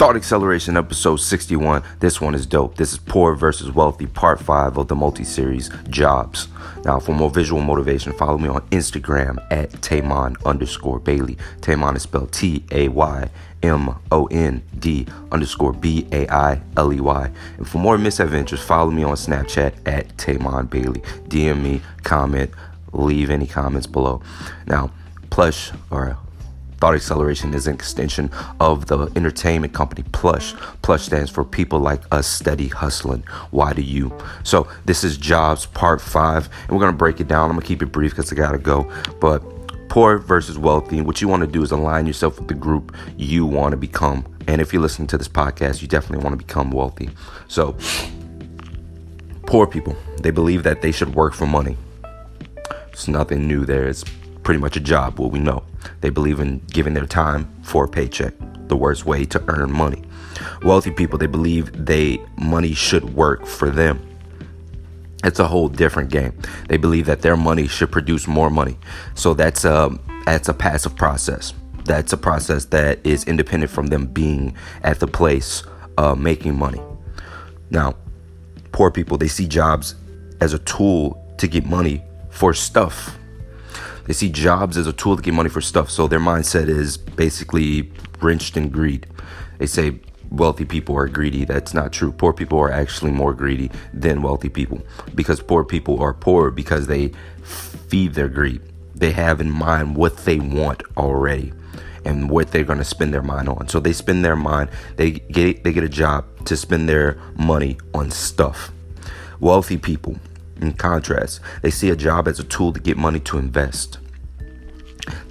Thought Acceleration episode 61. This one is dope. This is Poor versus Wealthy, part 5 of the multi series Jobs. Now, for more visual motivation, follow me on Instagram at Taymond underscore Bailey. Taymond is spelled T A Y M O N D underscore B A I L E Y. And for more misadventures, follow me on Snapchat at Taymond Bailey. DM me, comment, leave any comments below. Now, plush or Thought Acceleration is an extension of the entertainment company Plush. Plush stands for People Like Us Steady Hustling. Why do you? So, this is Jobs Part 5, and we're going to break it down. I'm going to keep it brief because I got to go. But poor versus wealthy, what you want to do is align yourself with the group you want to become. And if you're listening to this podcast, you definitely want to become wealthy. So, poor people, they believe that they should work for money. It's nothing new there. It's pretty much a job, what we know. They believe in giving their time for a paycheck, the worst way to earn money. Wealthy people, they believe they money should work for them. It's a whole different game. They believe that their money should produce more money. So that's a that's a passive process. That's a process that is independent from them being at the place uh, making money. Now, poor people they see jobs as a tool to get money for stuff they see jobs as a tool to get money for stuff. So their mindset is basically wrenched in greed. They say wealthy people are greedy. That's not true. Poor people are actually more greedy than wealthy people because poor people are poor because they feed their greed. They have in mind what they want already and what they're going to spend their mind on. So they spend their mind, they get they get a job to spend their money on stuff. Wealthy people in contrast, they see a job as a tool to get money to invest.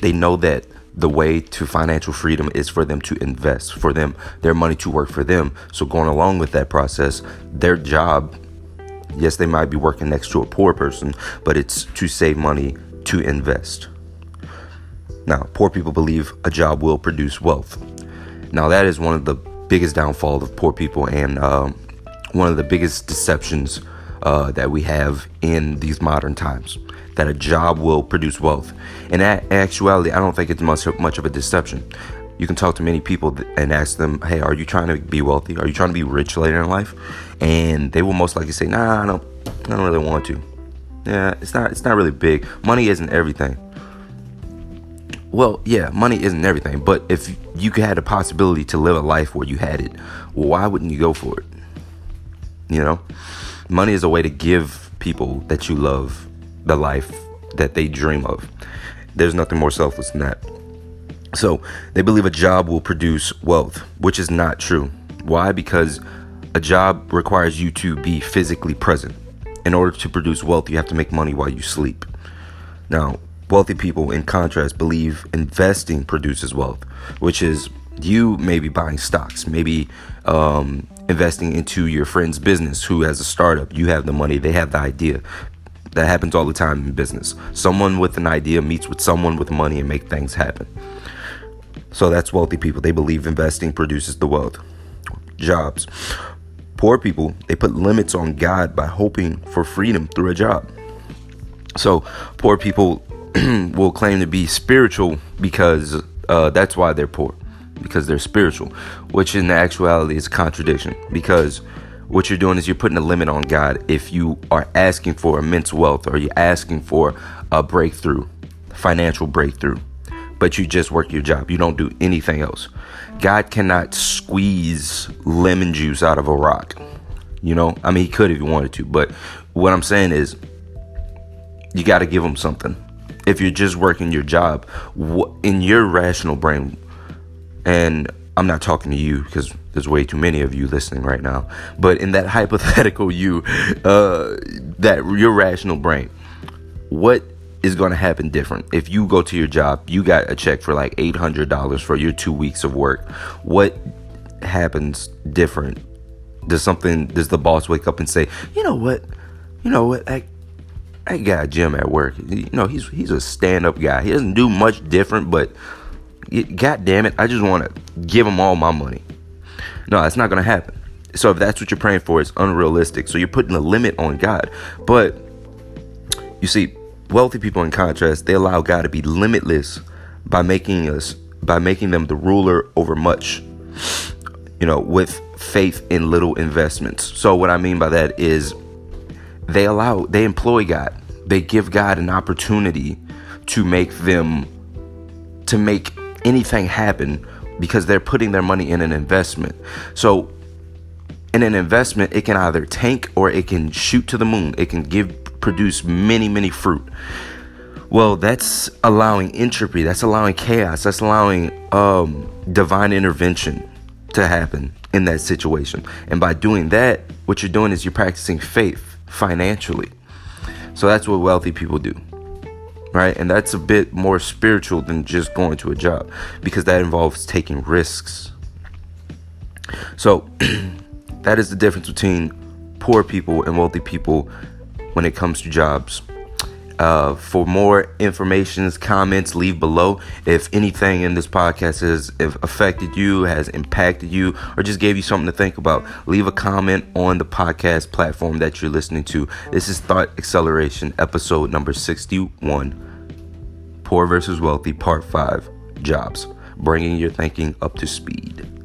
They know that the way to financial freedom is for them to invest, for them, their money to work for them. So, going along with that process, their job, yes, they might be working next to a poor person, but it's to save money to invest. Now, poor people believe a job will produce wealth. Now, that is one of the biggest downfalls of poor people and um, one of the biggest deceptions uh, that we have in these modern times that a job will produce wealth. In actuality, I don't think it's much much of a deception. You can talk to many people and ask them, "Hey, are you trying to be wealthy? Are you trying to be rich later in life?" And they will most likely say, "Nah, I don't. I don't really want to. Yeah, it's not. It's not really big. Money isn't everything." Well, yeah, money isn't everything, but if you had a possibility to live a life where you had it, why wouldn't you go for it? You know, money is a way to give people that you love the life that they dream of. There's nothing more selfless than that. So they believe a job will produce wealth, which is not true. Why? Because a job requires you to be physically present. In order to produce wealth, you have to make money while you sleep. Now, wealthy people, in contrast, believe investing produces wealth, which is you maybe buying stocks, maybe um, investing into your friend's business who has a startup. You have the money, they have the idea. That happens all the time in business. Someone with an idea meets with someone with money and make things happen. So that's wealthy people. They believe investing produces the wealth. Jobs. Poor people, they put limits on God by hoping for freedom through a job. So poor people will claim to be spiritual because uh, that's why they're poor, because they're spiritual, which in actuality is a contradiction because what you're doing is you're putting a limit on God if you are asking for immense wealth or you're asking for a breakthrough, financial breakthrough, but you just work your job. You don't do anything else. God cannot squeeze lemon juice out of a rock. You know, I mean, he could if he wanted to, but what I'm saying is you got to give him something. If you're just working your job, in your rational brain, and I'm not talking to you because there's way too many of you listening right now. But in that hypothetical you, uh, that your rational brain, what is going to happen different if you go to your job? You got a check for like eight hundred dollars for your two weeks of work. What happens different? Does something? Does the boss wake up and say, you know what, you know what, I. I got Jim at work. You know, he's he's a stand-up guy. He doesn't do much different, but God damn it, I just want to give them all my money. No, that's not going to happen. So if that's what you're praying for, it's unrealistic. So you're putting a limit on God. But you see, wealthy people in contrast, they allow God to be limitless by making us by making them the ruler over much. you know, with faith in little investments. So what I mean by that is they allow they employ God. They give God an opportunity to make them to make anything happen because they're putting their money in an investment. So in an investment, it can either tank or it can shoot to the moon. It can give produce many, many fruit. Well, that's allowing entropy, that's allowing chaos, that's allowing um, divine intervention to happen in that situation. And by doing that, what you're doing is you're practicing faith financially. So that's what wealthy people do. Right? And that's a bit more spiritual than just going to a job because that involves taking risks. So that is the difference between poor people and wealthy people when it comes to jobs. Uh, for more information, comments, leave below. If anything in this podcast has affected you, has impacted you, or just gave you something to think about, leave a comment on the podcast platform that you're listening to. This is Thought Acceleration, episode number 61 Poor versus Wealthy, part 5 Jobs, bringing your thinking up to speed.